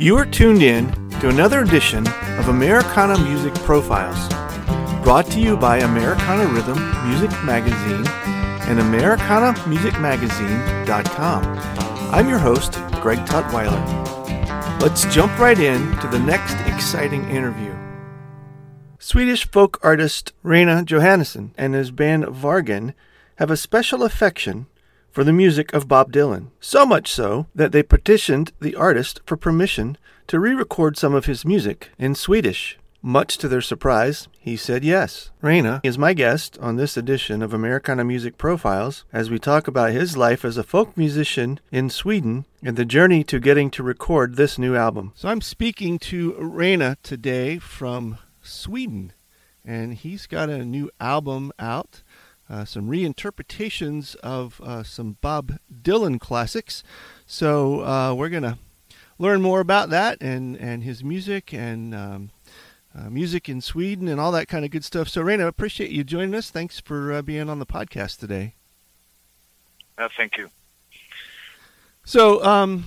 You are tuned in to another edition of Americana Music Profiles, brought to you by Americana Rhythm Music Magazine and AmericanaMusicMagazine.com. I'm your host, Greg Tutwiler. Let's jump right in to the next exciting interview. Swedish folk artist Reine Johannesson and his band Vargen have a special affection for the music of Bob Dylan. So much so that they petitioned the artist for permission to re record some of his music in Swedish. Much to their surprise, he said yes. Reine is my guest on this edition of Americana Music Profiles as we talk about his life as a folk musician in Sweden and the journey to getting to record this new album. So I'm speaking to Reine today from Sweden, and he's got a new album out uh, some reinterpretations of uh, some Bob Dylan classics. So uh, we're going to learn more about that and, and his music and um, uh, music in Sweden and all that kind of good stuff. So, Reine, appreciate you joining us. Thanks for uh, being on the podcast today. thank you. So, um,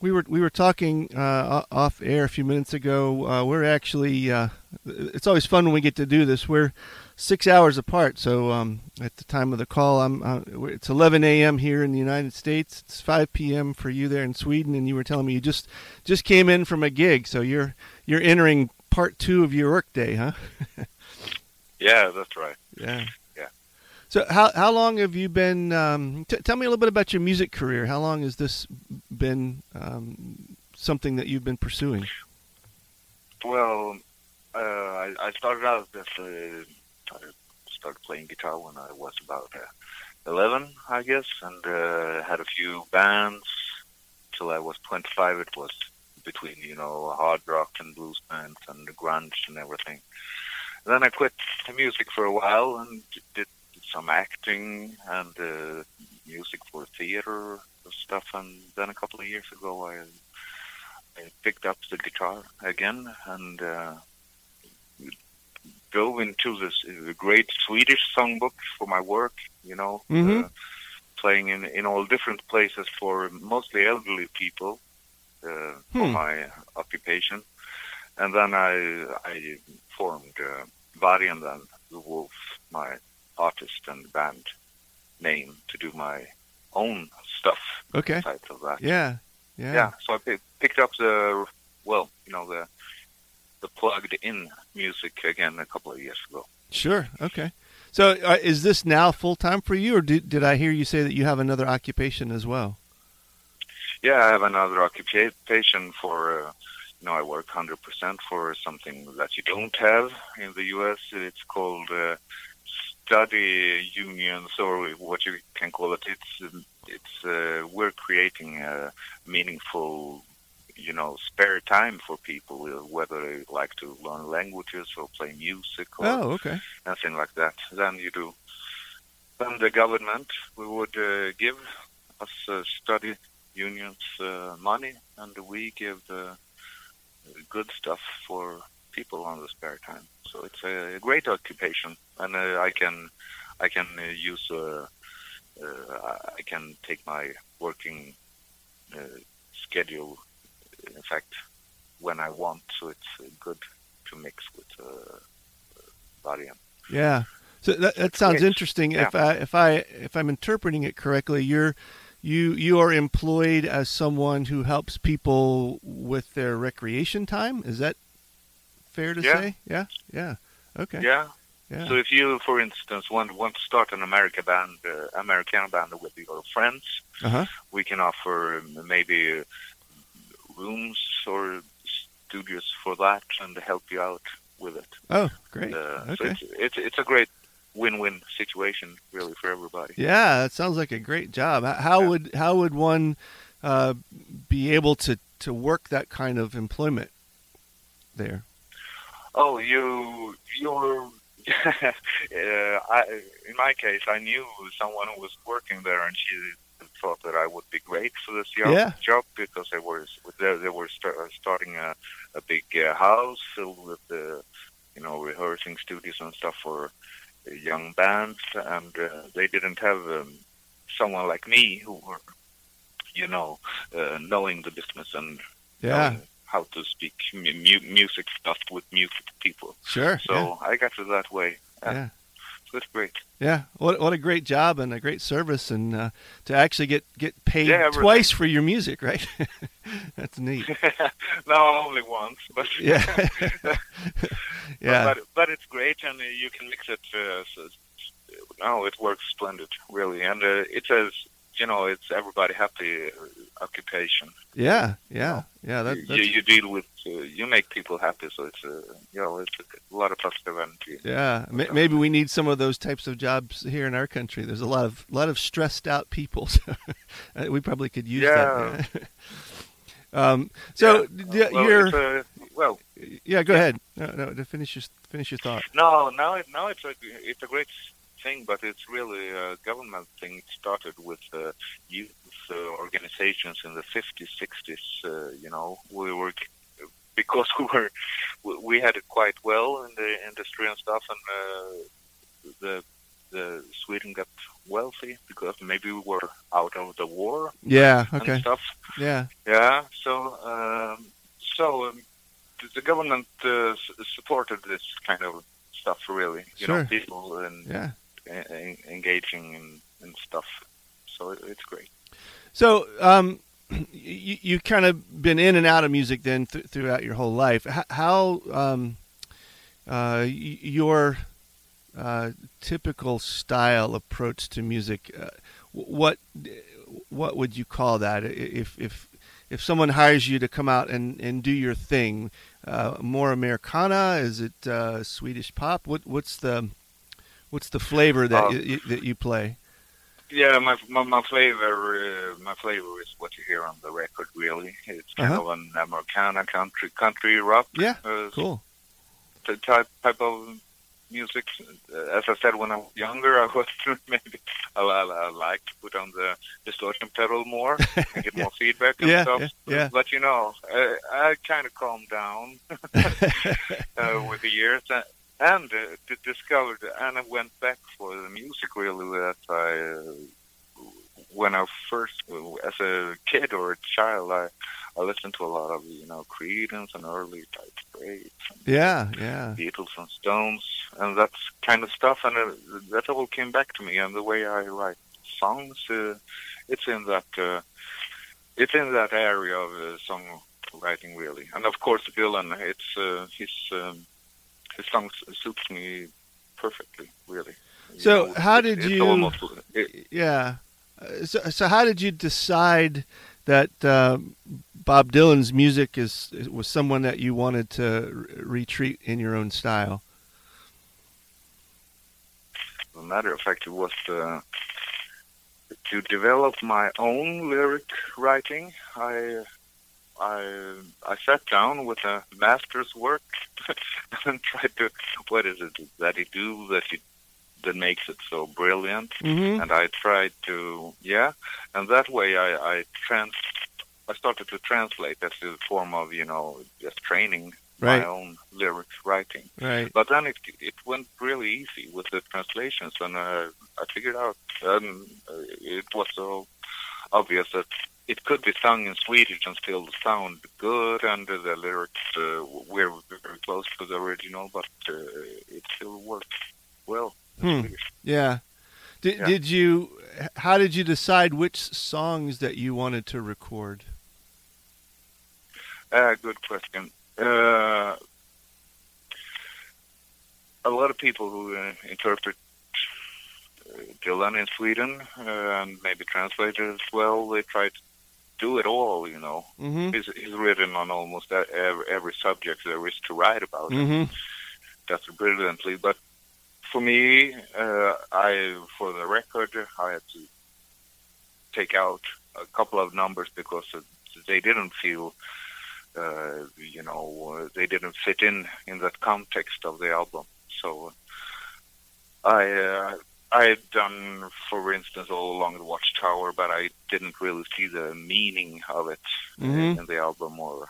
we were we were talking uh, off air a few minutes ago. we're actually it's always fun when we get to do this. We're six hours apart. So um, at the time of the call, I'm uh, it's 11 a.m. here in the United States. It's 5 p.m. for you there in Sweden, and you were telling me you just just came in from a gig. So you're you're entering part two of your workday, huh? yeah, that's right. Yeah. Yeah. So how how long have you been? Um, t- tell me a little bit about your music career. How long has this been um, something that you've been pursuing? Well, uh, I, I, started out as a I started playing guitar when I was about uh, 11, I guess, and uh, had a few bands till I was 25. It was between, you know, hard rock and blues bands and the grunge and everything. And then I quit the music for a while and did some acting and uh, music for theater stuff. And then a couple of years ago, I, I picked up the guitar again and uh, dove into this uh, great Swedish songbook for my work. You know, mm-hmm. uh, playing in in all different places for mostly elderly people uh, hmm. for my occupation, and then I I formed uh, Vargen then the Wolf, my artist and band name to do my own stuff. Okay. Of that. Yeah. Yeah. Yeah. So I p- picked up the well, you know the the plugged in music again a couple of years ago. Sure. Okay. So uh, is this now full time for you, or did, did I hear you say that you have another occupation as well? Yeah, I have another occupation for, uh, you know, I work 100% for something that you don't have in the U.S. It's called uh, study unions, or what you can call it. It's, it's, uh, we're creating a meaningful you know spare time for people, whether they like to learn languages or play music or oh, okay. anything like that. Then you do. Then the government we would uh, give us uh, study unions uh, money, and we give the good stuff for people on the spare time. So it's a, great occupation, and uh, I can I can uh, use uh, I can take my working schedule in fact, when I want. So it's uh, good to mix with uh, variant. Yeah. So that, that sounds interesting. Yeah. If I if I if I'm interpreting it correctly, you're you you are employed as someone who helps people with their recreation time. Is that fair to yeah. say? Yeah. Yeah. Okay. Yeah. Yeah. So if you, for instance, want want to start an American band, uh, American band with your friends, uh-huh. we can offer maybe rooms or studios for that and help you out with it. Oh, great! Uh, okay. So it's, it's it's a great win-win situation, really, for everybody. Yeah, that sounds like a great job. How yeah. would how would one uh, be able to to work that kind of employment there? Oh, you you're. uh, I, in my case, I knew someone who was working there, and she thought that I would be great for this job, yeah. job because they were they, they were start, starting a, a big uh, house filled with uh, you know rehearsing studios and stuff for young bands, and uh, they didn't have um, someone like me who were you know uh, knowing the business and yeah. how to speak mu- music stuff with music people. Sure. So yeah. I got to that way. Yeah. So it's great. Yeah, what what a great job and a great service, and uh, to actually get get paid Yeah, twice for your music, right? That's neat. no, only once, but Yeah, yeah, But but it's great, and you can mix it. Uh, so, no, it works splendid, really, and uh, it's as you know, it's everybody happy uh, occupation. yeah, yeah, yeah. That, you, that's, you deal with, uh, you make people happy, so it's uh, you know, it's a lot of positive energy. yeah. Ma- Maybe we need some of those types of jobs here in our country. There's a lot of lot of stressed out people. So we probably could use that. um, so Yeah. well, you're uh, well, yeah. Go ahead. No, no. To finish your finish your thought. No, now it, now it's a it's a great thing, but it's really a government thing. It started with uh, youth uh, organizations in the 50s, 60s. Uh, you know, we were because we were we- had it quite well in the industry and stuff, and uh, the the Sweden got wealthy because maybe we were out of the war Yeah. and Okay. stuff. Yeah. Yeah. So, um, so um, the- the government uh, supported this kind of stuff, really. You Sure. know, people and Yeah. En- en- engaging and, in stuff. So it, it's great. So, um, you, you kind of been in and out of music then th- throughout your whole life. H- how um, uh, y- your uh, typical style approach to music? Uh, what what would you call that? If if if someone hires you to come out and, and do your thing, uh, more Americana? Is it uh, Swedish pop? What what's the what's the flavor that Uh, you, that you play? Yeah, my my, my flavor uh, my flavor is what you hear on the record. Really, it's kind Uh-huh. of an Americana country country rock Yeah, uh, cool. t- type type of music. Uh, as I said, when I was younger, I was maybe I, I, I like to put on the distortion pedal more and get more feedback and Yeah, stuff. yeah, yeah. But you know, uh, I kind of calmed down uh, with the years and, uh, discovered, and I went back for the music really that I. Uh, when I first, as a kid or a child, I, I listened to a lot of, you know, Creedence and early Dire Straits and Yeah, yeah. Beatles and Stones and that kind of stuff, and uh, that all came back to me. And the way I write songs, uh, it's in that uh, it's in that area of uh, songwriting, really. And of course, Dylan, it's uh, his um, his song suits me perfectly, really. You So know, how did you- Almost, it, Yeah. Uh, So, so how did you decide that uh, Bob Dylan's music is was someone that you wanted to re- retreat in your own style? As a matter of fact, it was uh, to develop my own lyric writing. I I I sat down with a master's work and tried to what is it that he do that he that makes it so brilliant. Mm-hmm. And I tried to yeah, and that way I I trans I started to translate as a form of you know just training Right. my own lyric writing. Right. But then it it went really easy with the translations, and uh, I figured out um, it was so obvious that it could be sung in Swedish and still sound good, and uh, the lyrics uh, were very close to the original, but uh, it still works well. in Hmm. Swedish. Yeah. Did Yeah. did you? How did you decide which songs that you wanted to record? Uh, good question. Uh, a lot of people who uh, interpret uh, Dylan in Sweden uh, and maybe translate it as well, they try to do it all, you know. Mm-hmm. He's, he's written on almost every, every subject there is to write about. Mm-hmm. That's brilliantly. But for me, uh, I for the record, I had to take out a couple of numbers because they didn't feel, uh, you know, they didn't fit in in that context of the album. So I uh, I had done, for instance, all along the Watchtower, but I didn't really see the meaning of it Mhm. in the album or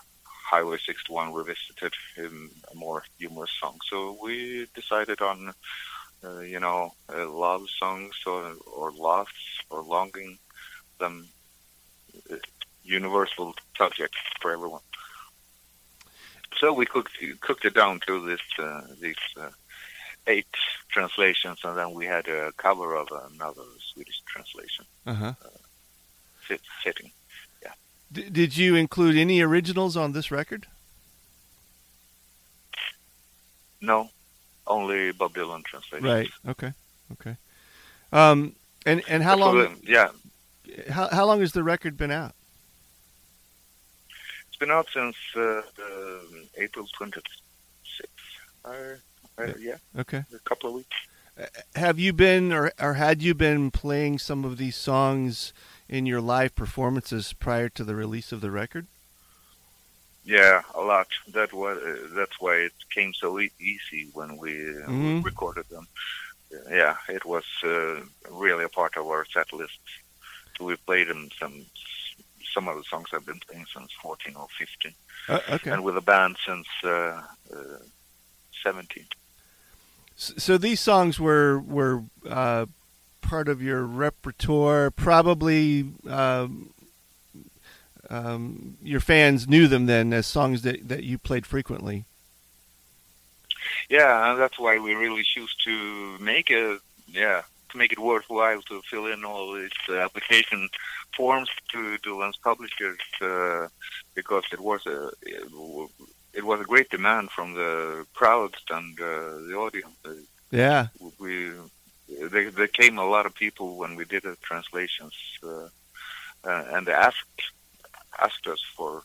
Highway 61 revisited in a more humorous song. So we decided on, uh, you know, uh, love songs or, or loss or longing, uh, them uh, universal subjects for everyone. so we cooked cooked it down to this uh, these uh, eight translations, and then we had a cover of another Swedish translation. Uh-huh. Fit, fitting. D- did you include any originals on this record? No, only Bob Dylan translations. Right. Okay. Okay. Um, and and how long? yeah, How how long has the record been out? it's been out since uh, uh, April 26th. Uh, uh, yeah, Okay. a couple of weeks. Have you been or or had you been playing some of these songs in your live performances prior to the release of the record? Yeah, a lot. That was uh, that's why it came so e- easy when we, uh, we Mhm. recorded them. Yeah, it was uh, really a part of our set list. So we played them some some of the songs I've been playing since 14 or 15, Uh, okay. and with the band since uh, uh, 17. So these songs were were uh, part of your repertoire. Probably um, um, your fans knew them then as songs that, that you played frequently. Yeah, that's why we really choose to make a yeah to make it worthwhile to fill in all these uh, application forms to Dylan's publishers uh, because it was a it was a great demand from the crowds and uh, the audience. Yeah. We there, there came a lot of people when we did the translations, uh, uh, and they asked asked us for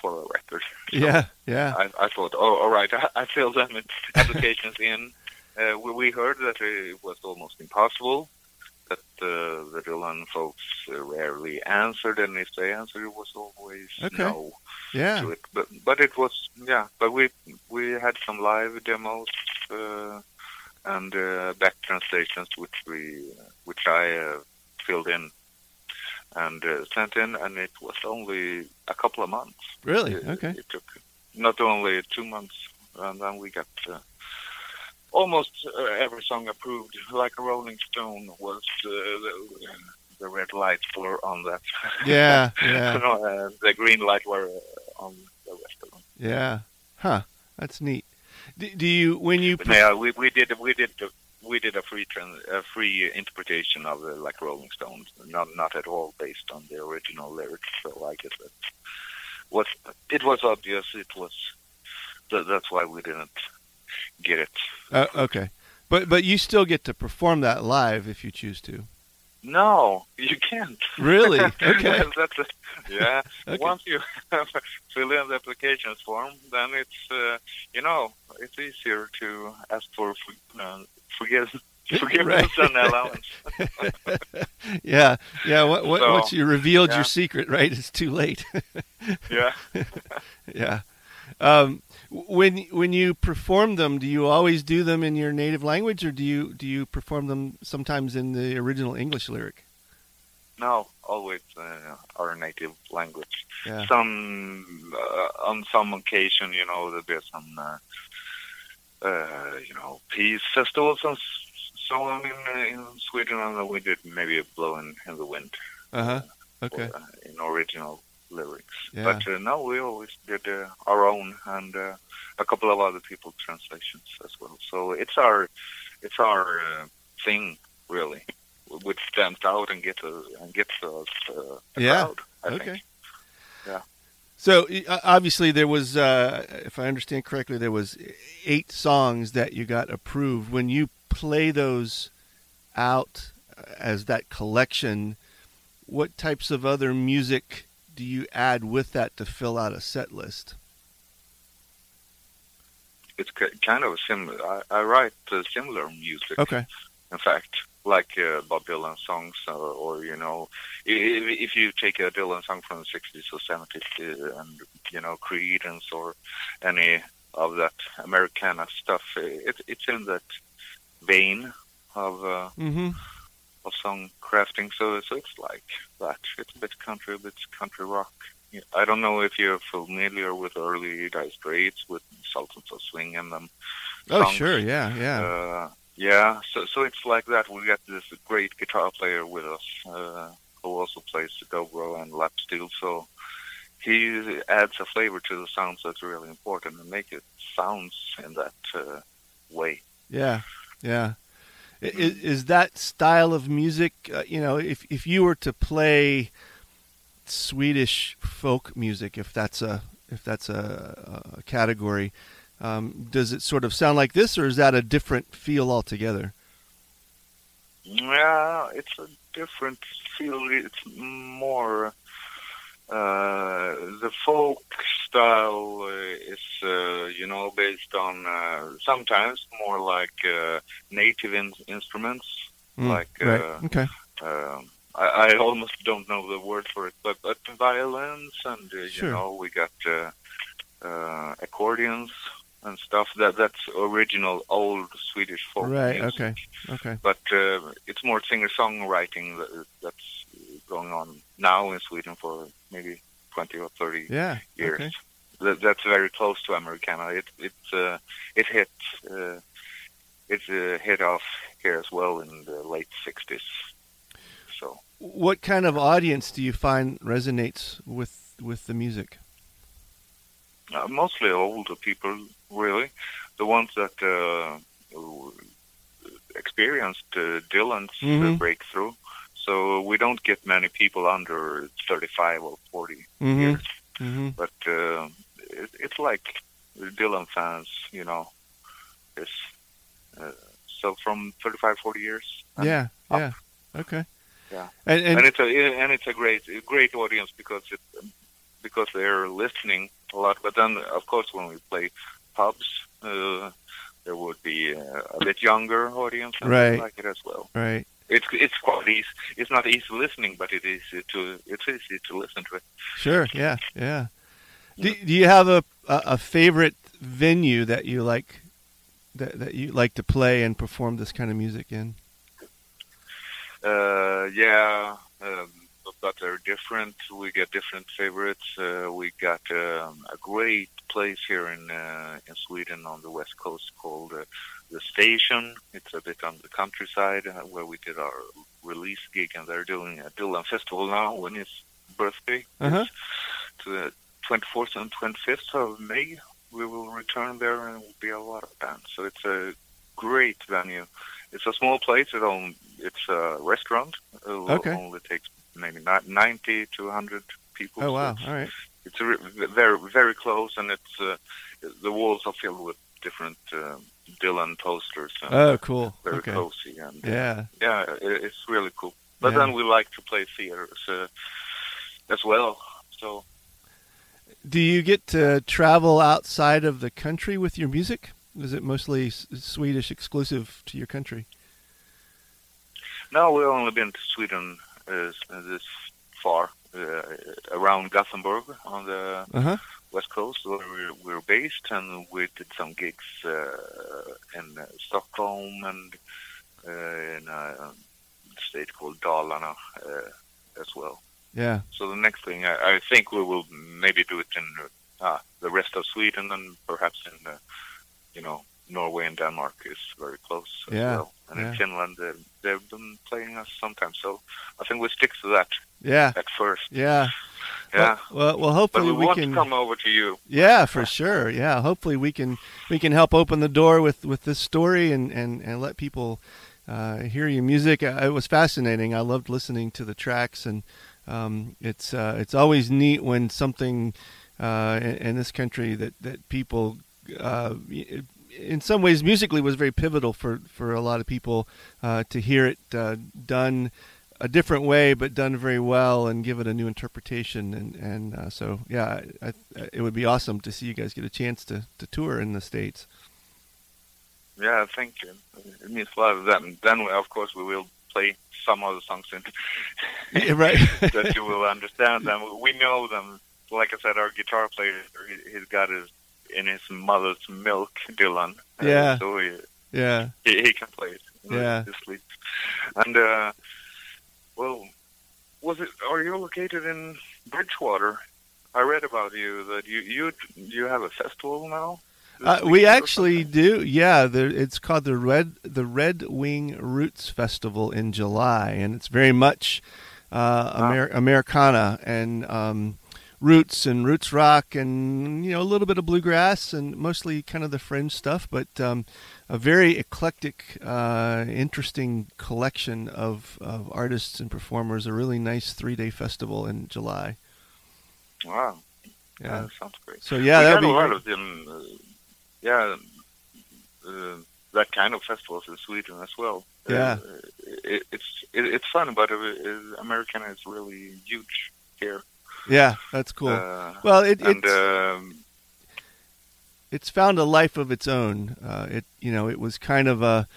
for a record. So Yeah. Yeah. I, I thought, oh, all right, I, I filled them applications in. Uh, we, we heard that it was almost impossible, that uh, the Dylan folks uh, rarely answered, and if they answered, it was always Okay. no Yeah. to it. But but it was yeah. But we we had some live demos uh, and uh, back translations, which we which I uh, filled in and uh, sent in, and it was only a couple of months. Really? It- Okay. It took not only two months, and then we got uh, almost uh, every song approved. Like a Rolling Stone was uh, the, the red light were on that. Yeah. Yeah. no, uh, the green light were uh, on the rest of them. Yeah. Huh. That's neat. Do, do you when you But yeah, we, we did we did we did a free trans, a free interpretation of uh, like Rolling Stones, not not at all based on the original lyrics. So I guess that was it was obvious. It was that, that's why we didn't get it. uh, okay, but but you still get to perform that live if you choose to. No, you can't. Really? Okay. that's a, yeah. Okay. Once you fill in the application form, then it's uh, you know it's easier to ask for for- uh, forgive, forgiveness Right. and allowance. yeah. Yeah. What, what, So, once you revealed yeah. your secret, right? It's too late. yeah. yeah. Um, when when you perform them, do you always do them in your native language, or do you do you perform them sometimes in the original English lyric? No, always uh, our native language. Yeah. Some uh, on some occasion, you know, that there's some uh, uh, you know peace festivals and so on in, uh, in Sweden, and we did maybe a blowing in the wind. Uh huh. Okay. uh, in original lyrics. Yeah. But uh, no, we always did uh, our own and uh, a couple of other people's translations as well. So it's our it's our uh, thing really, which stands out and gets us and gets us uh, a Yeah. crowd. I Okay. think. Yeah. So uh, obviously there was, uh, if I understand correctly, there was eight songs that you got approved. When you play those out as that collection, what types of other music do you add with that to fill out a set list? It's kind of similar. I, I write uh, similar music. Okay. in fact, like uh, Bob Dylan songs, or, or you know, if, if you take a Dylan song from the '60s or '70s, uh, and you know, Creedence or any of that Americana stuff, uh, it, it's in that vein of uh, Mm-hmm. Of song crafting. So, so it's like that. It's a bit country, a bit country rock. Yeah, I don't know if you're familiar with early Dire Straits with Sultans of Swing and them. Oh, songs. sure. Yeah. Yeah. Uh, yeah, so so it's like that. We got this great guitar player with us uh, who also plays the dobro and lap steel. So he adds a flavor to the sounds that's really important and make it sounds in that uh, way. Yeah, yeah. Is, is that style of music? Uh, you know, if if you were to play Swedish folk music, if that's a if that's a, a category, um, does it sort of sound like this, or is that a different feel altogether? Yeah, it's a different feel. It's more uh, the folk style uh, is, uh, you know, based on uh, sometimes more like uh, native in- instruments, Mm, like right. uh, okay. um, I, I almost don't know the word for it, but but violins and uh, Sure. you know we got uh, uh, accordions and stuff. That that's original old Swedish folk Right. music. Okay. Okay. But it's more singer songwriting that, that's going on now in Sweden for maybe twenty or thirty Yeah. years. Okay. That, that's very close to Americana. It it uh, it hit uh, it uh, hit off here as well in the late '60s. So What kind of audience do you find resonates with with the music? uh, mostly older people, really, the ones that uh, experienced uh, Dylan's uh, Mhm. breakthrough. So we don't get many people under 35 or 40 Mhm. years. Mm-hmm. but uh, it, it's like Dylan fans, you know, is uh, so from 35, 40 years. Yeah. up. Yeah. Okay. Yeah. And, and, and it's a and it's a great great audience because it because they're listening a lot. But then, of course, when we play pubs, uh, there would be uh, a bit younger audience Right. like it as well. right. It's it's quite easy. It's not easy listening, but it is to it's easy to listen to it. Sure. Yeah. Yeah. Do, do you have a, a favorite venue that you like that that you like to play and perform this kind of music in? Uh, yeah, um, but they're different. We get different favorites. Uh, we got um, a great place here in uh, in Sweden on the west coast called uh, the Station. It's a bit on the countryside uh, where we did our release gig, and they're doing a Dylan festival now when his birthday Uh-huh. to the 24th and 25th of May. We will return there, and it will be a lot of bands. So it's a great venue. It's a small place. It on, it's a restaurant. It Okay. only takes maybe ni- 90 to 100 people. Oh wow! it's- All right. It's re- very very close, and it's uh, the walls are filled with different um Dylan posters. And Oh, cool. very Okay. cozy, and uh, Yeah. yeah, it, it's really cool. But Yeah. then we like to play theaters uh, as well. So Do you get to travel outside of the country with your music? Is it mostly Swedish exclusive to your country? No, we've only been to Sweden uh, this far, uh, around Gothenburg on the Uh huh. West coast where we're, we're based, and we did some gigs uh, in uh, Stockholm and uh, in a state called Dalarna uh, as well. Yeah. So the next thing, I, I think we will maybe do it in uh, the rest of Sweden and perhaps in, uh, you know, Norway and Denmark is very close as Yeah, well. And yeah. in Finland, uh, they've been playing us sometimes. So I think we stick to that Yeah. at first. Yeah. Yeah. Well, well, well but hopefully we, we, want can. to come over to you. Yeah, for sure. Yeah, hopefully we can we can help open the door with with this story and and and let people uh, hear your music. Uh, It was fascinating. I loved listening to the tracks, and um, it's uh, it's always neat when something uh, in, in this country that that people. Uh, in some ways, musically was very pivotal for, for a lot of people uh, to hear it uh, done a different way, but done very well, and give it a new interpretation. And and uh, so, yeah, I, I, it would be awesome to see you guys get a chance to, to tour in the states. Yeah, thank you. It means a lot of that. And then, of course, we will play some of the songs in right. that you will understand them. We know them. Like I said, our guitar player, he's got his in his mother's milk, Dylan. Uh, Yeah. so he, yeah. he, he can play it Yeah. his sleep. And uh, well, was it? Are you located in Bridgewater? I read about you that you you you have a festival now. Uh, we actually do. Yeah, the, it's called the Red the Red Wing Roots Festival in July, and it's very much uh, Amer- Americana and um, roots and roots rock and you know a little bit of bluegrass and mostly kind of the fringe stuff, but um, a very eclectic, uh, interesting collection of, of artists and performers. A really nice three day festival in July. Wow. Yeah, that sounds great. So yeah, that a lot great. of them. Uh, yeah, uh, that kind of festivals in Sweden as well. Yeah, uh, it, it's it, it's fun, but American is really huge here. Yeah, that's cool. Uh, well, it, and, it's um, it's found a life of its own. Uh, it you know it was kind of a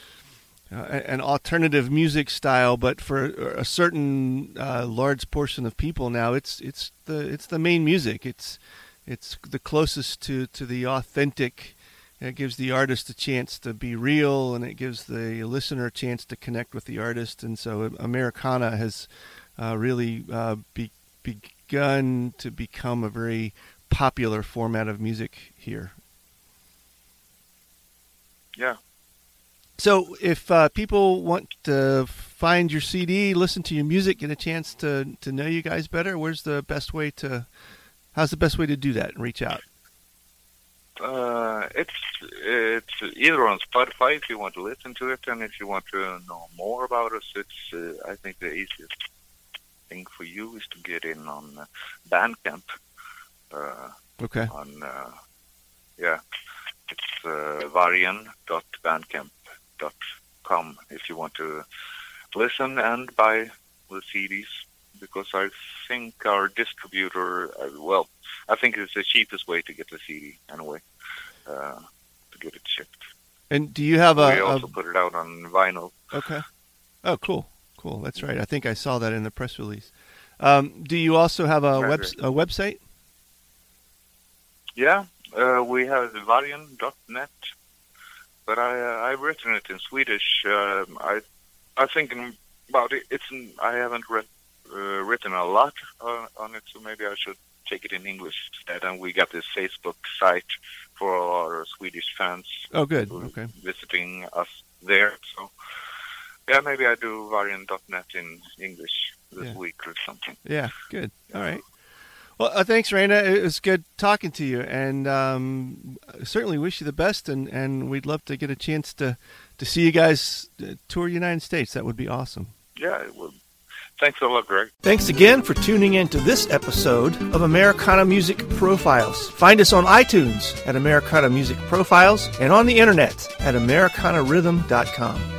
uh, an alternative music style, but for a certain uh, large portion of people now, it's it's the it's the main music. It's it's the closest to, to the authentic. It gives the artist a chance to be real, and it gives the listener a chance to connect with the artist. And so, Americana has uh, really uh, be, begun to become a very popular format of music here. Yeah. So, if uh, people want to find your CD, listen to your music, get a chance to to know you guys better, where's the best way to? How's the best way to do that and reach out? Uh, it's it's either on Spotify if you want to listen to it, and if you want to know more about us, it's uh, I think the easiest thing for you is to get in on uh, Bandcamp. Uh, okay. On uh, yeah, it's uh, vargen.bandcamp.com if you want to listen and buy the CDs because I think our distributor, uh, well, I think it's the cheapest way to get the CD anyway, uh, to get it shipped. And do you have a? We also a, put it out on vinyl. Okay. Oh, cool, cool. That's right. I think I saw that in the press release. Um, do you also have a right, web right. a website? Yeah, uh, we have vargen.net, but I uh, I've written it in Swedish. Um, I I think about it. It's I haven't read uh, written a lot uh, on it, so maybe I should take it in English instead. And we got this Facebook site for our Swedish fans. Oh, good. Okay. Visiting us there. So, yeah, maybe I do vargen.net in English this Yeah. week or something. Yeah, good. All right. Well, uh, thanks, Reine. It was good talking to you, and um, certainly wish you the best. And, and we'd love to get a chance to, to see you guys uh, tour the United States. That would be awesome. Yeah, it will. Thanks a lot, Greg. Thanks again for tuning in to this episode of Americana Music Profiles. Find us on iTunes at Americana Music Profiles and on the internet at AmericanaRhythm.com.